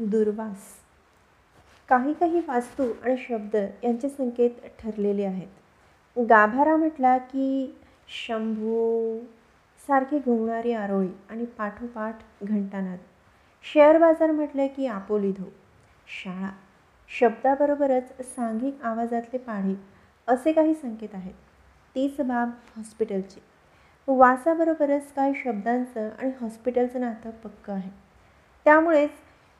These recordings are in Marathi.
दुर्वास. काही काही वास्तू आणि शब्द यांचे संकेत ठरलेले आहेत. गाभारा म्हटला की शंभू सारखी घुमणारी आरोळी आणि पाठोपाठ घंटानाद. शेअर बाजार म्हटलं की आपोलिधो शाळा. शब्दाबरोबरच सांघिक आवाजातले पाढे असे काही संकेत आहेत. तीच बाब हॉस्पिटलची. वासाबरोबरच काही शब्दांचं आणि हॉस्पिटलचं नातं पक्क आहे. त्यामुळेच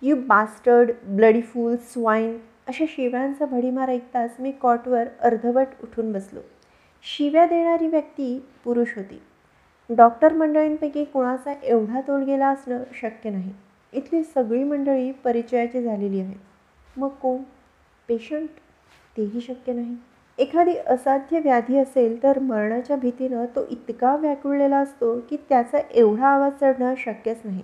you bastard bloody fool swine अशा शिव्यांचा भडीमार ऐकताच मी कॉटवर अर्धवट उठून बसलो. शिव्या देणारी व्यक्ती पुरुष होती. डॉक्टर मंडळींपैकी कुणाचा एवढा तोल गेला असणं शक्य नाही. इथली सगळी मंडळी परिचयाची झालेली आहेत मग कोण? पेशंट? तेही शक्य नाही. एखादी असाध्य व्याधी असेल तर मरणाच्या भीतीनं तो इतका व्याकुळलेला असतो की त्याचा एवढा आवाज चढणं शक्यच नाही.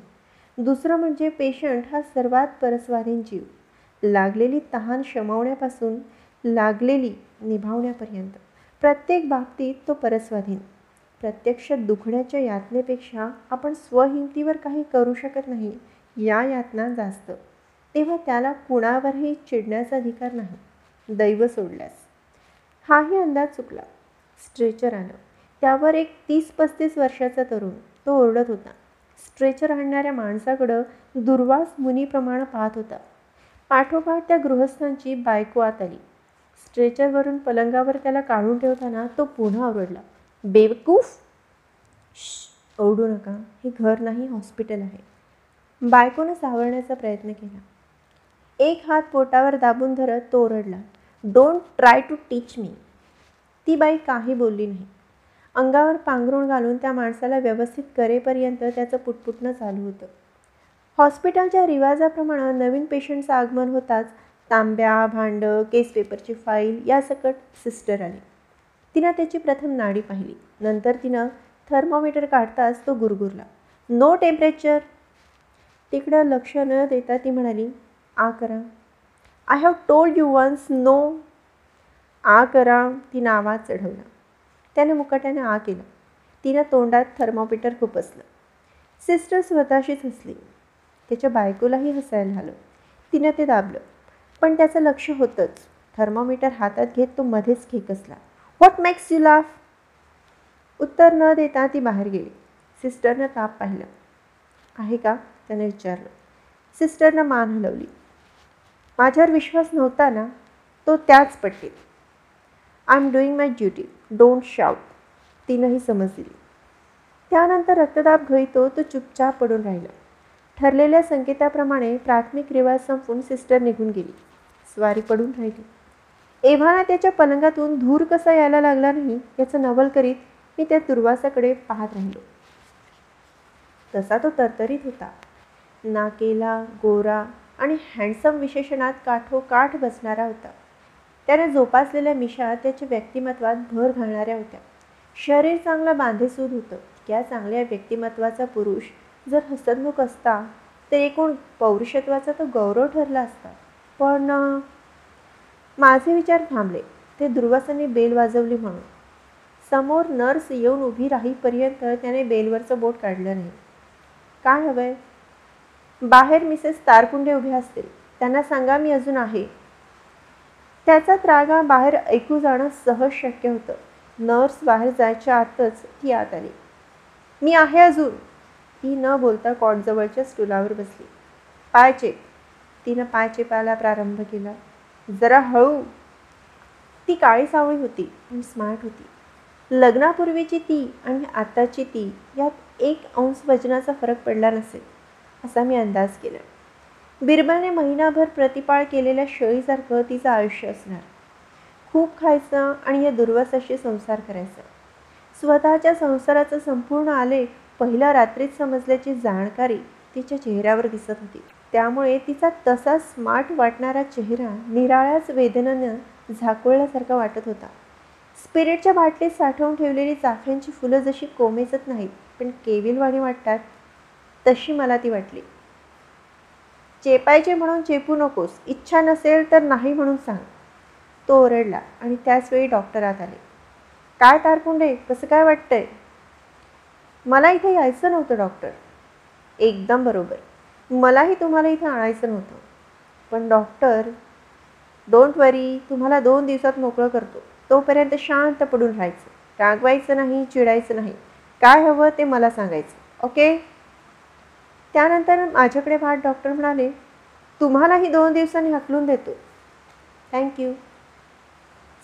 दुसरं म्हणजे पेशंट हा सर्वात परस्वाधीन जीव. लागलेली तहान शमवण्यापासून लागलेली निभावण्यापर्यंत. प्रत्येक बाबतीत तो परस्वाधीन. प्रत्यक्ष दुखण्याच्या यातनेपेक्षा आपण स्वहिमतीवर काही करू शकत नाही या यातना जास्त. तेव्हा त्याला कुणावरही चिडण्याचा अधिकार नाही. दैव सोडल्यास. हाही अंदाज चुकला. स्ट्रेचर आलं त्यावर एक तीस पस्तीस वर्षाचा तरुण. तो ओरडत होता. स्ट्रेचर आणणाऱ्या माणसाकडं दुर्वास मुनीप्रमाणे पाहत होता. पाठोपाठ त्या गृहस्थांची बायको आत आली स्ट्रेचरवरून पलंगावर त्याला काढून ठेवताना तो पुन्हा ओरडला बेवकूफ? ओरडू नका. हे घर नाही हॉस्पिटल आहे. बायकोनं सावरण्याचा प्रयत्न केला. एक हात पोटावर दाबून धरत तो ओरडला. Don't try to teach me ती बाई काही बोलली नाही. अंगावर पांघरूण घालून त्या माणसाला व्यवस्थित करेपर्यंत त्याचं पुटपुटणं चालू होतं. हॉस्पिटलच्या रिवाजाप्रमाणे नवीन पेशंटचं आगमन होताच तांब्या भांडं केस पेपरची फाईल या सकट सिस्टर आली. तिनं त्याची प्रथम नाडी पाहिली. नंतर तिनं थर्मोमीटर काढताच तो गुरगुरला. No temperature. तिकडं लक्ष न देता ती म्हणाली आ करा. I have told you once no. आ करा. तिनं आवाज चढवला. त्याने मुकाट्याने आ केलं. तिनं तोंडात थर्मोमीटर खुपसलं. सिस्टर स्वतःशीच हसली. त्याच्या बायकोलाही हसायला आलं. तिनं ते दाबलं. पण त्याचं लक्ष होतंच. थर्मोमीटर हातात घेत तो मध्येच खेकसला. व्हॉट मेक्स यू लाफ उत्तर न देता ती बाहेर गेली. सिस्टरनं ताप पाहिलं. आहे का? त्याने विचारलं. सिस्टरनं मान हलवली. माझ्यावर विश्वास नव्हता ना? तो त्याच पट्टीत I am doing my duty don't shout तिनंही समजली. त्यानंतर रक्तदाब घळीतो तो चुपचाप पडून राहिला. ठरलेल्या संकेताप्रमाणे प्राथमिक रिवाज संपून सिस्टर निघून गेली. स्वारी पडून राहिली. एव्हाना त्याच्या पलंगातून धूर कसा यायला लागला नाही याचं नवल करीत मी त्या दुर्वासाकडे पाहत राहिलो. तसा तो तरतरीत होता. नाकेला गोरा आणि हँडसम विशेषणात काठोकाठ बसणारा होता. त्याने जोपासलेल्या मिशा त्याच्या व्यक्तिमत्वात भर घालणाऱ्या होत्या. शरीर चांगलं बांधेसूद होतं. या चांगल्या व्यक्तिमत्वाचा पुरुष जर हसतमुख असता तर एकूण पौरुषत्वाचा तो गौरव ठरला असता. पण माझे विचार थांबले. ते दुर्वासाने बेल वाजवली म्हणून. समोर नर्स येऊन उभी राहीपर्यंत त्याने बेलवरचं बोट काढलं नाही. काय हवंय? बाहेर मिसेस तारकुंडे उभ्या असतील. त्यांना सांगा मी अजून आहे. त्याचा त्रागा बाहेर ऐकू जाणं सहज शक्य होतं. नर्स बाहेर जायच्या आतच ती आत आली. मी आहे अजून. ती न बोलता कॉटजवळच्या स्टुलावर बसली. पाय चेप तिनं पाय चेपायला प्रारंभ केला. जरा हळू. ती काळी सावळी होती पण स्मार्ट होती. लग्नापूर्वीची ती आणि आताची ती यात एक अंश वजनाचा फरक पडला नसेल असा मी अंदाज केला. बिरबलने महिनाभर प्रतिपाळ केलेल्या शेळीसारखं तिचं आयुष्य असणार. खूप खायचं आणि या दुर्वासाशी संसार करायचा. स्वतःच्या संसाराचं संपूर्ण आलेख पहिल्या रात्रीत समजल्याची जाणकारी तिच्या चेहऱ्यावर दिसत होती. त्यामुळे तिचा तसा स्मार्ट वाटणारा चेहरा निराळ्याच वेदनानं झाकोळल्यासारखा वाटत होता. स्पिरिटच्या बाटलीत साठवून ठेवलेली चाफ्यांची फुलं जशी कोमेजत नाहीत पण केविलवाणी वाटतात तशी मला ती वाटली. चेपायचे म्हणून चेपू नकोस इच्छा नसेल तर नाही म्हणून सांग. तो ओरडला आणि त्याचवेळी डॉक्टरात आले. काय तारकुंडे कसं काय वाटतंय? मला इथे यायचं नव्हतं डॉक्टर. एकदम बरोबर. मलाही तुम्हाला इथं आणायचं नव्हतं. पण डॉक्टर डोंट वरी तुम्हाला दोन दिवसात मोकळं करतो. तोपर्यंत शांत पडून राहायचं. रागवायचं नाही चिडायचं नाही. काय हवं ते मला सांगायचं. ओके त्यानंतर माझ्याकडे पाहत डॉक्टर म्हणाले तुम्हालाही दोन दिवसांनी हकलून देतो. थँक्यू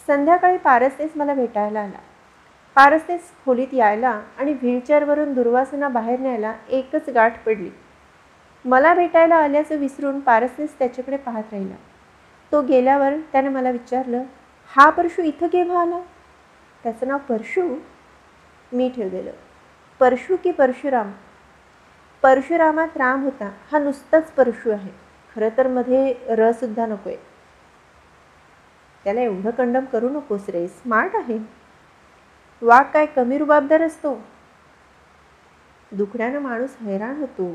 संध्याकाळी पारसनेस मला भेटायला आला. पारसनेस खोलीत यायला आणि व्हीलचेअरवरून दुर्वासना बाहेर न्यायला एकच गाठ पडली. मला भेटायला आल्याचं विसरून पारसनेस त्याच्याकडे पाहत राहिला. तो गेल्यावर त्याने मला विचारलं हा परशू इथं केव्हा आला? त्याचं नाव परशू. मी ठेवलेलं. परशू की परशुराम? परशुरामात राम होता हा नुसताच परशू आहे. खरं तर मध्ये रसुद्धा नको आहे त्याला एवढं कंडम करू नकोस रे स्मार्ट आहे. वाघ काय कमी रुबाबदार असतो. दुखण्यानं माणूस हैराण होतो.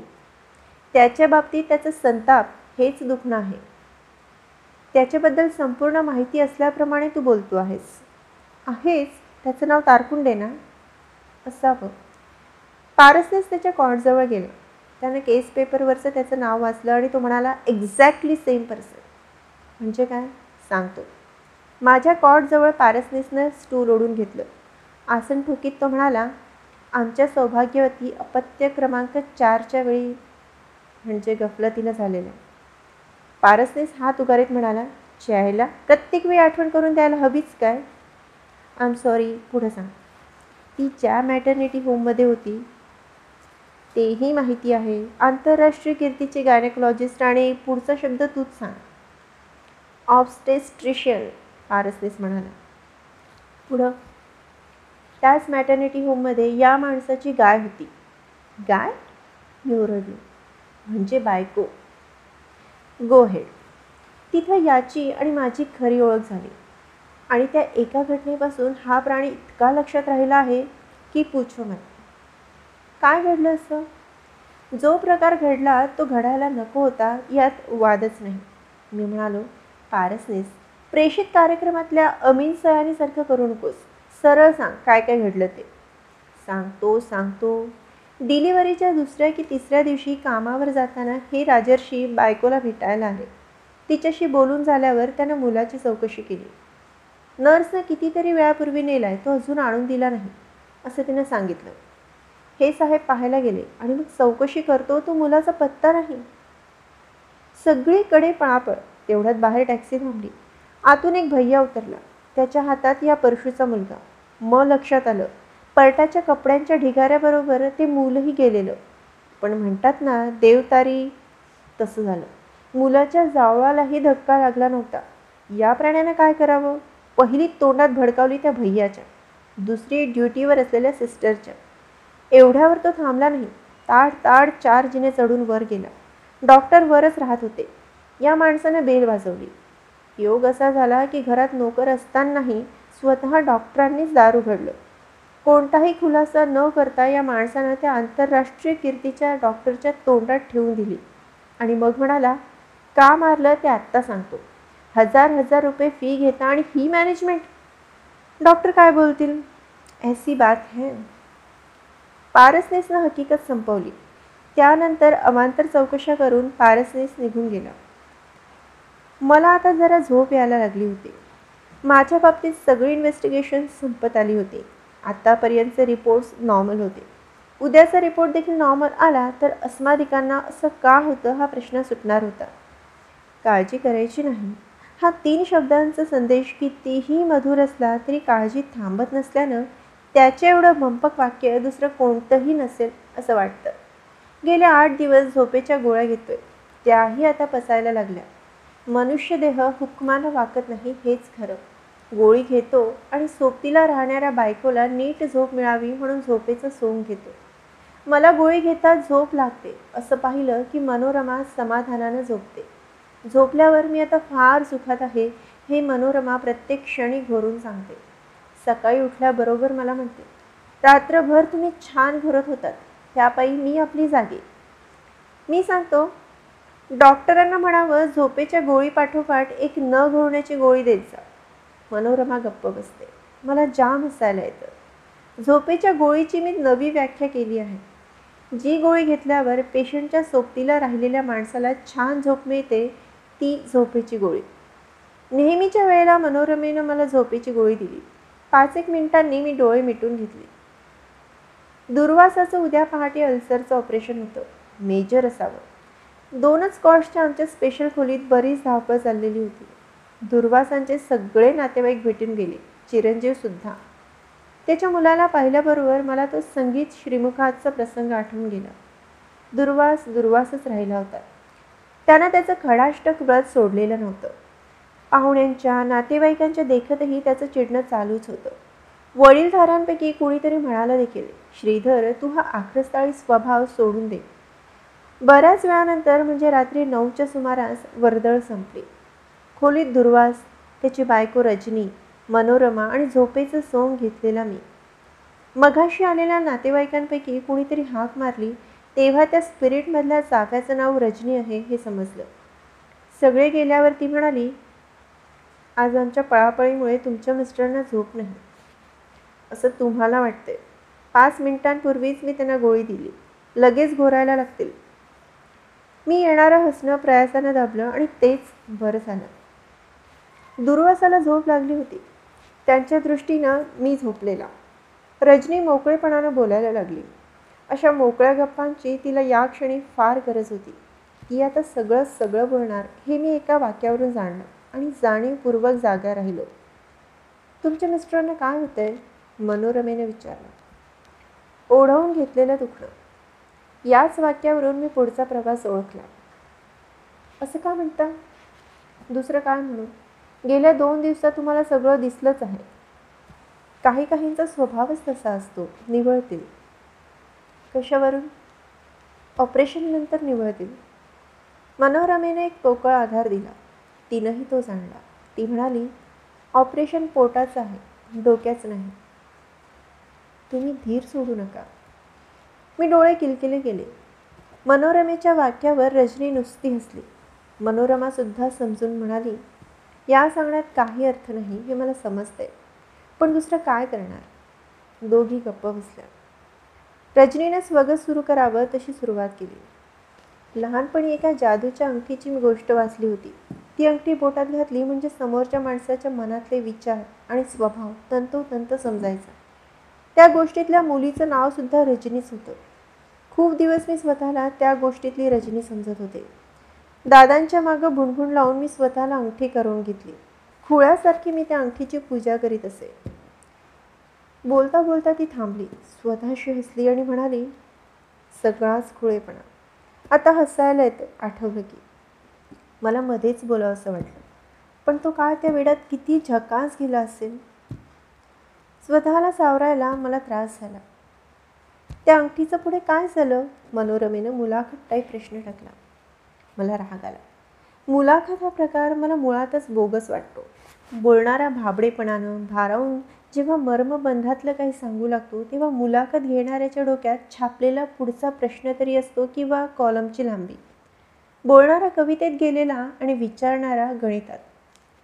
त्याच्या बाबतीत त्याचं संताप हेच दुखणं आहे त्याच्याबद्दल संपूर्ण माहिती असल्याप्रमाणे तू बोलतो आहेस. आहेच त्याचं नाव तारकुंडे ना? असावं. पारसनेच त्याच्या कॉर्डजवळ गेले. त्यानं केस पेपरवरचं त्याचं नाव वाचलं आणि तो म्हणाला एक्झॅक्टली सेम पर्सन म्हणजे काय? सांगतो. माझ्या कॉटजवळ पारसनेसनं स्टूल ओढून घेतलं. आसन ठोकीत तो म्हणाला आमच्या सौभाग्यवती अपत्य क्रमांक चारच्या वेळी म्हणजे गफलतीनं झालेलं पारसनेस हात उगारीत म्हणाला च्यायला प्रत्येक वेळी आठवण करून द्यायला हवीच काय? आय एम सॉरी पुढं सांग. ती ज्या मॅटर्निटी होममध्ये होती. तेही माहिती आहे. आंतरराष्ट्रीय कीर्तीचे गायनेकोलॉजिस्ट आणि पुढचा शब्द तूच सांग. ऑबस्टेस्ट्रिशियन पारसनेस म्हणाला. पुढं त्याच मॅटर्निटी होममध्ये या माणसाची गाय होती. गाय? मी म्हणजे बायको. गो हेड तिथं याची आणि माझी खरी ओळख झाली. आणि त्या एका घटनेपासून हा प्राणी इतका लक्षात राहिला आहे की पूछो मत काय घडलं असं? जो प्रकार घडला तो घडायला नको होता यात वादच नाही. मी म्हणालो पारसनेस प्रेषित कार्यक्रमातल्या अमीन सयानीसारखं करू नकोस. सरळ सांग काय काय घडलं ते. सांगतो सांगतो. डिलिव्हरीच्या दुसऱ्या की तिसऱ्या दिवशी कामावर जाताना हे राजर्षी बायकोला भेटायला आले. तिच्याशी बोलून झाल्यावर त्यानं मुलाची चौकशी केली. नर्सनं कितीतरी वेळापूर्वी नेलाय तो अजून आणून दिला नाही असं तिनं सांगितलं. हे साहेब पाहायला गेले आणि मग चौकशी करतो तो मुलाचा पत्ता नाही. सगळीकडे पळापळ. तेवढ्यात बाहेर टॅक्सी थांबली. आतून एक भैया उतरला. त्याच्या हातात या परशूचा मुलगा. म लक्षात आलं. पर्टाच्या कपड्यांच्या ढिगाऱ्याबरोबर ते मूलही गेलेलं. पण म्हणतात ना देवतारी तसं झालं. मुलाच्या जावळालाही धक्का लागला नव्हता. या प्राण्यानं काय करावं? पहिली तोंडात भडकावली त्या भैयाच्या. दुसरी ड्युटीवर असलेल्या सिस्टरच्या. एवढ्यावर तो थांबला नाही. ताड ताड चार्जीने चढून वर गेला. डॉक्टर वरच राहत होते. या माणसानं बेल वाजवली. योग असा झाला की घरात नोकर असतानाही स्वतः डॉक्टरांनीच दार उघडलं कोणताही खुलासा न करता या माणसानं त्या आंतरराष्ट्रीय कीर्तीच्या डॉक्टरच्या तोंडात ठेवून दिली. आणि मग म्हणाला का मारलं ते आत्ता सांगतो. हजार हजार रुपये फी घेता आणि ही मॅनेजमेंट डॉक्टर काय बोलतील? ऐसी बात है. पारसनेसनं हकीकत संपवली. त्यानंतर अवांतर चौकशा करून पारसनेस निघून गेला. मला आता जरा झोप यायला लागली होती. माझ्या बाबतीत सगळी इन्व्हेस्टिगेशन संपत आली होती. आत्तापर्यंतचे रिपोर्ट्स नॉर्मल होते. उद्याचा रिपोर्ट देखील नॉर्मल आला तर अस्मादिकांना असं का होतं हा प्रश्न सुटणार होता. काळजी करायची नाही. हा तीन शब्दांचा संदेश कितीही मधुर असला तरी काळजी थांबत नसल्यानं त्याच्या एवढं भंपक वाक्य दुसरं कोणतंही नसेल असं वाटतं. गेले आठ दिवस झोपेच्या गोळ्या घेतोय. त्याही आता पसायला लागल्या. मनुष्यदेह हुकमानं वाकत नाही हेच खरं. गोळी घेतो आणि सोबतीला राहणाऱ्या बायकोला नीट झोप मिळावी म्हणून झोपेचं सोंग घेतो. मला गोळी घेता झोप लागते असं पाहिलं की मनोरमा समाधानानं झोपते. झोपल्यावर मी आता फार सुखात आहे हे मनोरमा प्रत्येक क्षणी घोरून सांगते. सकाळी उठल्याबरोबर मला म्हणते रात्रभर तुम्ही छान घुरत होतात त्यापायी मी आपली जागे. मी सांगतो डॉक्टरांना म्हणावं झोपेच्या गोळी पाठोपाठ एक न घोळण्याची गोळी देत जा. मनोरमा गप्प बसते मला जाम हसायला येतं. झोपेच्या गोळीची मी नवी व्याख्या केली आहे. जी गोळी घेतल्यावर पेशंटच्या सोबतीला राहिलेल्या माणसाला छान झोप मिळते ती झोपेची गोळी. नेहमीच्या वेळेला मनोरमेनं मला झोपेची गोळी दिली. पाच एक मिनिटांनी मी डोळे मिटून घेतले. दुर्वासाचं उद्या पहाटे अल्सरचं ऑपरेशन होतं. मेजर असावं. दोनच कॉस्टच्या आमच्या स्पेशल खोलीत बरीच धावपळ चाललेली होती. दुर्वासांचे सगळे नातेवाईक भेटून गेले. चिरंजीवसुद्धा त्याच्या मुलाला पाहिल्याबरोबर मला तो संगीत श्रीमुखाचा प्रसंग आठवून गेला. दुर्वास दुर्वासच राहिला होता. त्यानं त्याचं खडाष्टक व्रत सोडलेलं नव्हतं. पाहुण्यांच्या नातेवाईकांच्या देखतही त्याचं चिडणं चालूच होतं. वडीलधाऱ्यांपैकी कुणीतरी म्हणालं देखील श्रीधर तू हा आक्रस्ताळी स्वभाव सोडून दे. बऱ्याच वेळानंतर म्हणजे रात्री नऊच्या सुमारास वर्दळ संपली. खोलीत दुर्वास त्याची बायको रजनी मनोरमा आणि झोपेचं सोंग घेतलेला मी. मघाशी आलेल्या नातेवाईकांपैकी कुणीतरी हाक मारली तेव्हा त्या स्पिरिटमधल्या चाफ्याचं नाव रजनी आहे हे समजलं. सगळे गेल्यावर ती म्हणाली आज आमच्या पळापळीमुळे तुमच्या मिस्टरांना झोप नाही. असं तुम्हाला वाटते पाच मिनिटांपूर्वीच मी त्यांना गोळी दिली. लगेच घोरायला लागतील. मी येणारं हसणं प्रयासानं दाबलं आणि तेच बरं झालं. दुर्वासाला झोप लागली होती. त्यांच्या दृष्टीनं मी झोपलेला. रजनी मोकळेपणानं बोलायला लागली. अशा मोकळ्या गप्पांची तिला या क्षणी फार गरज होती. ती आता सगळं सगळं बोलणार हे मी एका वाक्यावरून जाणलं. आणि जाणीवपूर्वक जागा राहिलो. तुमच्या मिस्टरांना काय होतंय? मनोरमेने विचारलं. ओढवून घेतलेलं दुखणं. याच वाक्यावरून मी पुढचा प्रवास ओळखला. असं का म्हणता? दुसरं काय म्हणू? गेल्या दोन दिवसात तुम्हाला सगळं दिसलंच आहे. काही काहींचा स्वभावच तसा असतो निवळतील. कशावरून? ऑपरेशननंतर निवळतील. मनोरमेने एक पोकळ आधार दिला. तिनंही तो जाणला. ती म्हणाली ऑपरेशन पोटाचं आहे डोक्याचं नाही. तुम्ही धीर सोडू नका. मी डोळे किलकिले गेले मनोरमेच्या वाक्यावर रजनी नुसती हसली. मनोरमासुद्धा समजून म्हणाली या सांगण्यात काही अर्थ नाही हे मला समजते पण दुसरं काय करणार? दोघी गप्प बसल्या. रजनीनं स्वगत सुरू करावं तशी सुरुवात केली. लहानपणी एका जादूच्या अंगठीची मी गोष्ट वाचली होती. ती अंगठी बोटात घातली म्हणजे समोरच्या माणसाच्या मनातले विचार आणि स्वभाव तंतोतंत समजायचा. त्या गोष्टीतल्या मुलीचं नावसुद्धा रजनीच होतं. खूप दिवस मी स्वतःला त्या गोष्टीतली रजनी समजत होते. दादांच्या मागं भुणभुण लावून मी स्वतःला अंगठी करून घेतली. खुळ्यासारखी मी त्या अंगठीची पूजा करीत असे. बोलता बोलता ती थांबली. स्वतःशी हसली आणि म्हणाली सगळाच खुळेपणा. आता हसायला येतं आठवलं की. मला मध्येच बोलावं असं वाटलं. पण तो काळ त्या वेळात किती झकास गेला असेल? स्वतःला सावरायला मला त्रास झाला. त्या अंगठीचं पुढे काय झालं? मनोरमेनं मुलाखत टाईप प्रश्न टाकला. मला राग आला. मुलाखत हा प्रकार मला मुळातच बोगस वाटतो. बोलणाऱ्या भाबडेपणानं भारावून जेव्हा मर्मबंधातलं काही सांगू लागतो तेव्हा मुलाखत घेणाऱ्याच्या डोक्यात छापलेला पुढचा प्रश्न तरी असतो किंवा कॉलमची लांबी. बोलणारा कवितेत गेलेला आणि विचारणारा गणितात.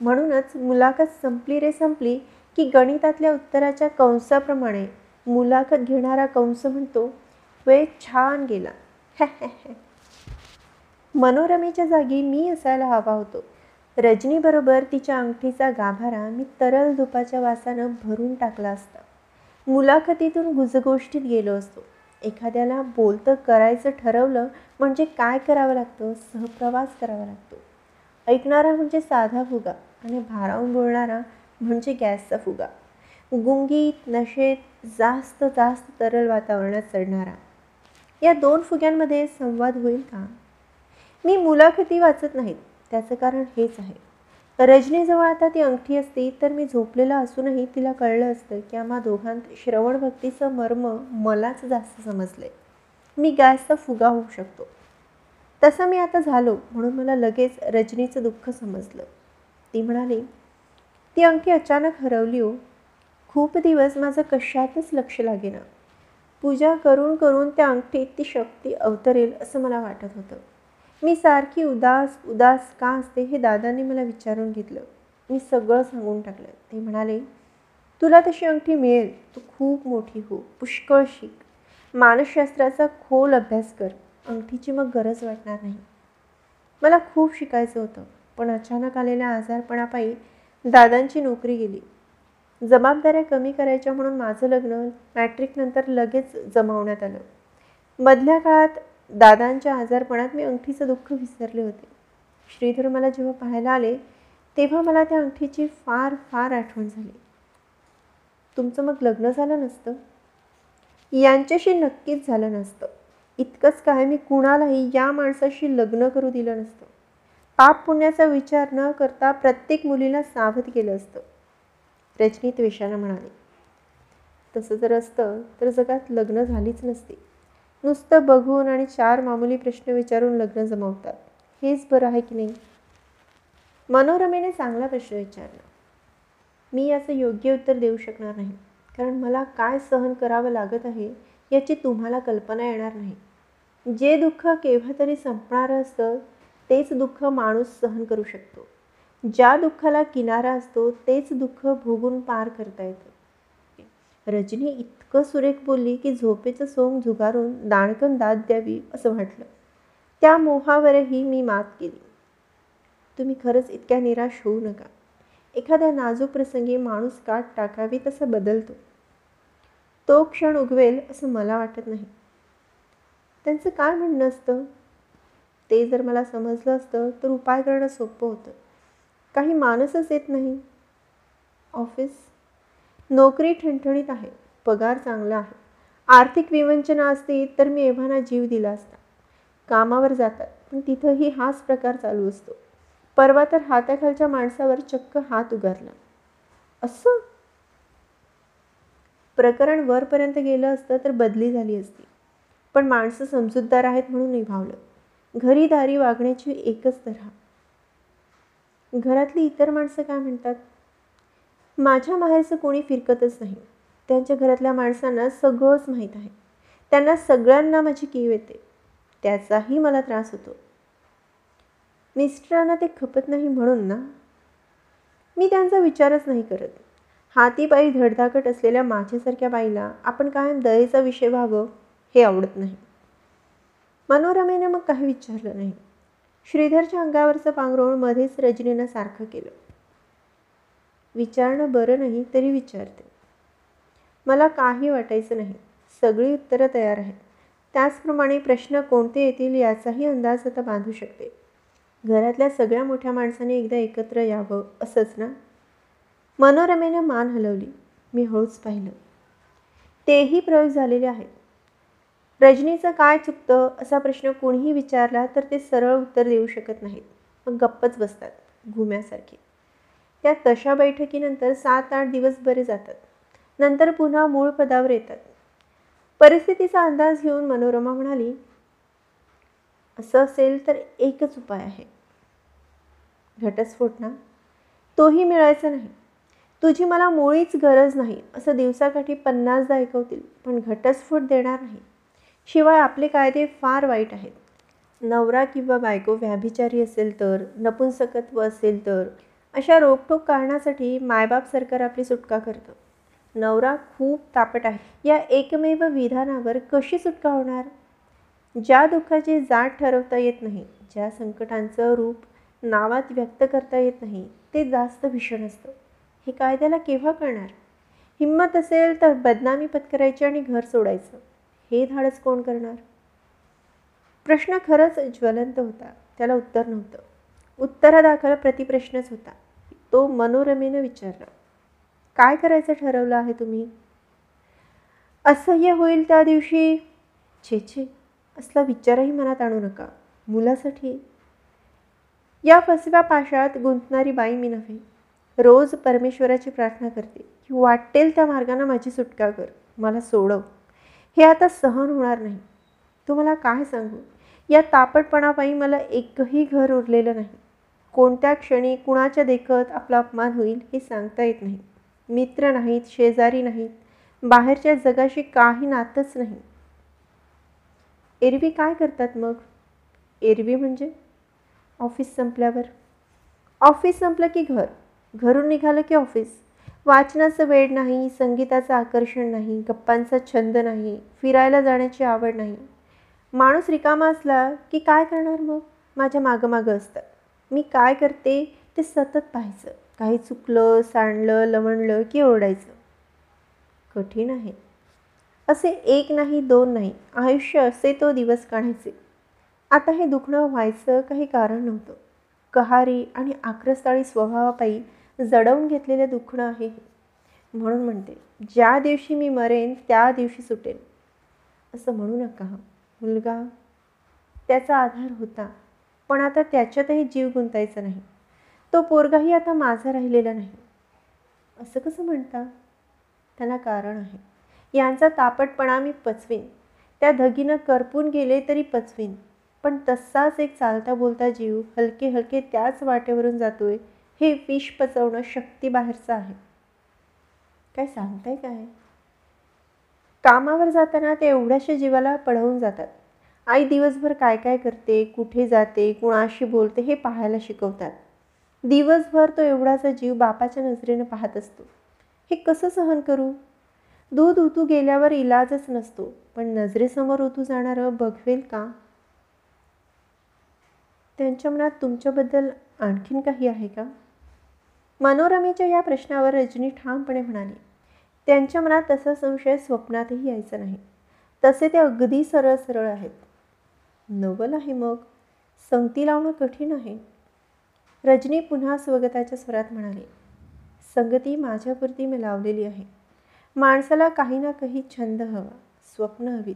म्हणूनच मुलाखत संपली रे संपली की गणितातल्या उत्तराच्या कंसाप्रमाणे मुलाखत घेणारा कंस म्हणतो वेळ छान गेला. मनोरमेच्या जागी मी असायला हवा होतो. रजनीबरोबर तिच्या अंगठीचा गाभारा मी तरल धुपाच्या वासानं भरून टाकला असता. मुलाखतीतून गुजगोष्टीत गेलो असतो. एखाद्याला बोलतं करायचं ठरवलं म्हणजे काय करावं लागतं? सहप्रवास करावा लागतो. ऐकणारा म्हणजे साधा फुगा आणि भारावून बोलणारा म्हणजे गॅसचा फुगा. गुंगीत नशेत जास्त जास्त तरल वातावरणात चढणारा. या दोन फुग्यांमध्ये संवाद होईल का? मी मुलाखती वाचत नाहीत. त्याचं कारण हेच आहे. रजनीजवळ आता ती अंगठी असती तर मी झोपलेला असूनही तिला कळलं असतं की आम्हा दोघांत श्रवण भक्तीचं मर्म मलाच जास्त समजले मी गॅसचा फुगा होऊ शकतो. तसं मी आता झालो म्हणून मला लगेच रजनीचं दुःख समजलं. ती म्हणाली ती अंगठी अचानक हरवली हो. खूप दिवस माझं कशातच लक्ष लागेना. पूजा करून करून त्या अंगठीत ती शक्ती अवतरेल असं मला वाटत होतं. मी सारखी उदास उदास का असते हे दादांनी मला विचारून घेतलं. मी सगळं सांगून टाकलं. ते म्हणाले तुला तशी अंगठी मिळेल. तू खूप मोठी हो. पुष्कळ शिक. मानसशास्त्राचा खोल अभ्यास कर. अंगठीची मग गरज वाटणार नाही. मला खूप शिकायचं होतं पण अचानक आलेल्या आजारपणापायी दादांची नोकरी गेली. जबाबदाऱ्या कमी करायच्या म्हणून माझं लग्न मॅट्रिकनंतर लगेच जमावण्यात आलं. मधल्या काळात दादांच्या आजारपणात मी अंगठीचं दुःख विसरले होते. श्रीधर मला जेव्हा पाहायला आले तेव्हा मला त्या अंगठीची फार फार आठवण झाली. तुमचं मग लग्न झालं नसतं? यांच्याशी नक्कीच झालं नसतं. इतकंच काय मी कुणालाही या माणसाशी लग्न करू दिलं नसतं. पाप पुण्याचा विचार न करता प्रत्येक मुलीला सावध केलं असतं. रजनी त्वेषानं म्हणाली तसं जर असतं तर जगात लग्न झालीच नसती. नुसतं बघून आणि चार मामुली प्रश्न विचारून लग्न जमवतात. हेच बरं आहे की नाही? मनोरमेने चांगला प्रश्न विचारला. मी याचं योग्य उत्तर देऊ शकणार नाही. कारण मला काय सहन करावं लागत आहे याची तुम्हाला कल्पना येणार नाही. जे दुःख केव्हा तरी संपणारं असतं तेच दुःख माणूस सहन करू शकतो. ज्या दुःखाला किनारा असतो तेच दुःख भोगून पार करता येतं. रजनी इतकं सुरेख बोलली की झोपेचं सोंग झुगारून दाणकन दाद द्यावी असं वाटलं त्या मोहावरही मी मात केली. तुम्ही खरंच इतक्या निराश होऊ नका. एखाद्या नाजूक प्रसंगी माणूस काट टाकावी तसा बदलतो. तो क्षण उगवेल असं मला वाटत नाही. त्यांचं काय म्हणणं असतं? ते जर मला समजलं असतं तर उपाय करणं सोपं होतं. काही माणसच येत नाही. ऑफिस नोकरी ठणठणीत आहे पगार चांगला आहे. आर्थिक विवंचना असती तर मी एव्हाना जीव दिला असता. कामावर जातात पण तिथंही हाच प्रकार चालू असतो. परवा तर हाताखालच्या माणसावर चक्क हात उगारला. असं? प्रकरण वरपर्यंत गेलं असतं तर बदली झाली असती. पण माणसं समजूतदार आहेत म्हणून निभावलं. घरी दारी वागण्याची एकच तऱ्हा. घरातली इतर माणसं काय म्हणतात? माझ्या माहेरचं कोणी फिरकतच नाही. त्यांच्या घरातल्या माणसांना सगळंच माहीत आहे. त्यांना सगळ्यांना माझी कीव येते. त्याचाही मला त्रास होतो. मिस्टरांना ते खपत नाही म्हणून ना? मी त्यांचा विचारच नाही करत. हातीपायी धडधाकट असलेल्या माझ्यासारख्या बाईला आपण कायम दयेचा विषय व्हावं हे आवडत नाही. मनोरमेनं मग काही विचारलं नाही. श्रीधरच्या अंगावरचं पांघरुण मध्येच रजनीनं सारखं केलं. विचारणं बरं नाही तरी विचारते. मला काही वाटायचं नाही. सगळी उत्तरं तयार आहेत. त्याचप्रमाणे प्रश्न कोणते येतील याचाही अंदाज आता बांधू शकते. घरातल्या सगळ्या मोठ्या माणसांनी एकदा एकत्र यावं असंच ना? मनोरमेनं मान हलवली. मी हळूच पाहिलं. तेही प्रयोग झालेले आहेत. रजनीचं काय चुकतं असा प्रश्न कोणीही विचारला तर ते सरळ उत्तर देऊ शकत नाहीत. मग गप्पच बसतात. घुम्यासारखे. त्या तशा बैठकीनंतर सात आठ दिवस बरे जातात. नंतर पुन्हा मूळ पदावर येतात. परिस्थितीचा अंदाज घेऊन मनोरमा म्हणाली असं असेल तर एकच उपाय आहे. घटस्फोट ना तोही मिळायचा नाही. तुझी मला मुळीच गरज नाही. असं दिवसाकाठी पन्नासदा ऐकवतील पण घटस्फोट देणार नाही. शिवाय आपले कायदे फार वाईट आहेत. नवरा किंवा बायको व्याभिचारी असेल तर नपुंसकत्व असेल तर अशा रोकटोक कारणासाठी मायबाप सरकार आपली सुटका करतं. नवरा खूप तापट आहे. या एकमेव विधानावर कशी सुटका होणार? ज्या दुःखाची जात ठरवता येत नाही ज्या संकटांचं रूप नावात व्यक्त करता येत नाही ते जास्त भीषण असतं. हे कायद्याला केव्हा कळणार? हिंमत असेल तर बदनामी पत्करायची आणि घर सोडायचं. हे धाडस कोण करणार? प्रश्न खरंच ज्वलंत होता. त्याला उत्तर नव्हतं. उत्तरादाखल प्रतिप्रश्नच होता. तो मनोरमेनं विचारला काय करायचं ठरवलं आहे तुम्ही? असह्य होईल त्या दिवशी. छे छे असला विचारही मनात आणू नका मुलासाठी. या फसव्या पाशात गुंतणारी बाई मी नव्हे रोज परमेश्वराची प्रार्थना करते की वाटेल त्या मार्गाने माझी सुटका कर मला सोडव. हे आता सहन होणार नाही. तुम्हाला काय सांगू या तापटपणापायी मला एकही घर उरलेलं नाही. कोणत्या क्षणी कुणाच्या देखत आपला अपमान होईल हे सांगता येत नाही. मित्र नाहीत शेजारी नाहीत बाहेरच्या जगाशी काही नातच नाही. एरवी काय करतात मग? एरवी म्हणजे? ऑफिस संपल्यावर. ऑफिस संपलं की घर. घरून निघालं की ऑफिस. वाचनाचं वेळ नाही संगीताचं आकर्षण नाही गप्पांचा छंद नाही फिरायला जाण्याची आवड नाही. माणूस रिकामा असला की काय करणार मग? माझ्या मागं मागं असतात. मी काय करते? ते सतत पाहायचं. काही चुकलं सांडलं लवणलं की ओरडायचं. कठीण आहे. असे एक नाही दोन नाही. आयुष्य असे तो दिवस काढायचे. आता हे दुखणं व्हायचं काही कारण नव्हतं. कहारी आणि आक्रस्ताळी स्वभावापायी जडवून घेतलेलं दुखणं आहे म्हणून म्हणते ज्या दिवशी मी मरेन त्या दिवशी सुटेन. असं म्हणू नका मुलगा. त्याचा आधार होता. पण आता त्याच्यातही जीव गुंतायचा नाही. तो पोरगाही आता माझा राहिलेला नाही. असं कसं म्हणता? त्याला कारण आहे. यांचा तापटपणा मी पचवीन. त्या धगीनं करपून गेले तरी पचवीन. पण तसाच एक चालता बोलता जीव हलके हलके त्याच वाटेवरून जातोय हे विष पचवणं शक्तीबाहेरचं आहे. काय सांगताय काय? कामावर जाताना ते एवढ्याशा जीवाला पळवून जातात. आई दिवसभर काय काय करते कुठे जाते कुणाशी बोलते हे पाहायला शिकवतात. दिवसभर तो एवढासा जीव बापाच्या नजरेनं पाहत असतो. हे कसं सहन करू? दूध उतू गेल्यावर इलाजच नसतो पण नजरेसमोर उतू जाणारं बघवेल का? त्यांच्या मनात तुमच्याबद्दल आणखीन काही आहे का? मनोरमेच्या या प्रश्नावर रजनी ठामपणे म्हणाली त्यांच्या मनात तसा संशय स्वप्नातही यायचा नाही. तसे ते अगदी सरळ सरळ आहेत. नवल आहे मग. संगती लावणं कठीण आहे. रजनी पुन्हा स्वगताच्या स्वरात म्हणाली संगती माझ्यापुरती मी लावलेली आहे. माणसाला काही ना काही छंद हवा स्वप्न हवी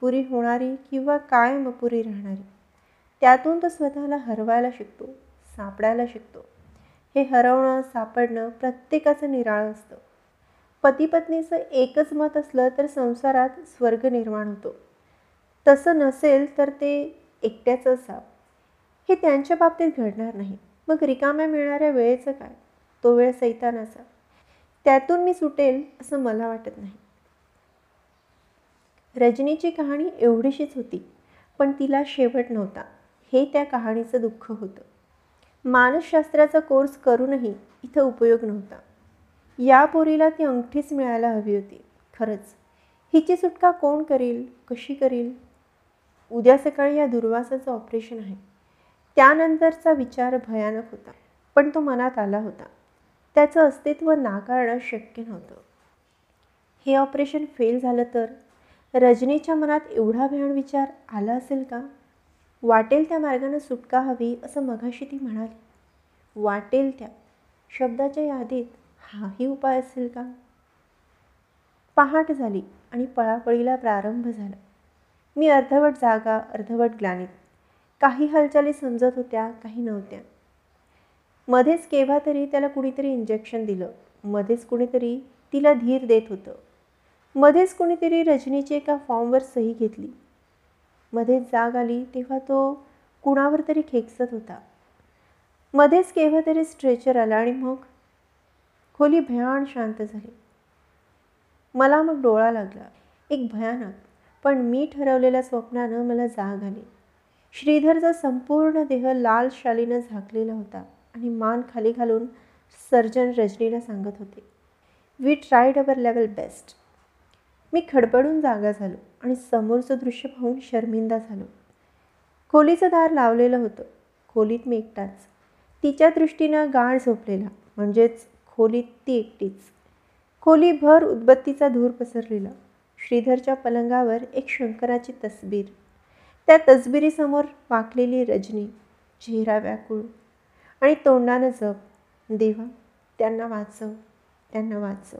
पुरी होणारी किंवा कायम अपुरी राहणारी. त्यातून तो स्वतःला हरवायला शिकतो सापडायला शिकतो. हे हरवणं सापडणं प्रत्येकाचं निराळं असतं. पती पत्नीचं एकच मत असलं तर संसारात स्वर्ग निर्माण होतो. तसं नसेल तर ते एकट्याचं असावं. हे त्यांच्या बाबतीत घडणार नाही. मग रिकाम्या मिळणाऱ्या वेळेचं काय? तो वेळ सैतानाचा त्यातून मी सुटेल असं मला वाटत नाही. रजनीची कहाणी एवढीशीच होती पण तिला शेवट नव्हता. हे त्या कहाणीचं दुःख होतं. मानसशास्त्राचा कोर्स करूनही इथं उपयोग नव्हता. या पोरीला ती अंगठीच मिळायला हवी होती. खरंच हिची सुटका कोण करील? कशी करील? उद्या सकाळी या दुर्वासाचं ऑपरेशन आहे. त्यानंतरचा विचार भयानक होता. पण तो मनात आला होता. त्याचं अस्तित्व नाकारणं शक्य नव्हतं. हे ऑपरेशन फेल झालं तर? रजनीच्या मनात एवढा भयान विचार आला असेल का? वाटेल त्या मार्गानं सुटका हवी असं मघाशी ती म्हणाली. वाटेल त्या. शब्दाच्या यादीत हाही उपाय असेल का? पहाट झाली आणि पळापळीला प्रारंभ झाला. मी अर्धवट जागा अर्धवट ग्लानीत काही हालचाली समजत होत्या काही नव्हत्या. मध्येच केव्हा तरी त्याला कुणीतरी इंजेक्शन दिलं. मध्येच कुणीतरी तिला धीर देत होतं. मध्येच कुणीतरी रजनीची एका फॉर्मवर सही घेतली. मध्येच जाग आली तेव्हा तो कुणावर तरी खेकसत होता. मध्येच केव्हा तरी स्ट्रेचर आला आणि मग खोली भयान शांत झाली. मला मग डोळा लागला. एक भयानक पण मी ठरवलेल्या स्वप्नानं मला जाग आली. श्रीधरचा संपूर्ण देह लाल शालीनं झाकलेला होता आणि मान खाली घालून सर्जन रजनीला सांगत होते we tried our level best मी खडबडून जागा झालो आणि समोरचं दृश्य पाहून शर्मिंदा झालो. खोलीचं दार लावलेलं होतं खोलीत मी एकटाच. तिच्या दृष्टीनं गाळ झोपलेला म्हणजेच खोलीत ती एकटीच. खोलीभर उदबत्तीचा धूर पसरलेला. श्रीधरच्या पलंगावर एक शंकराची तस्बीर. त्या तसबिरीसमोर वाकलेली रजनी चेहरा व्याकुळ आणि तोंडानं जप. देवा त्यांना वाचव त्यांना वाचव.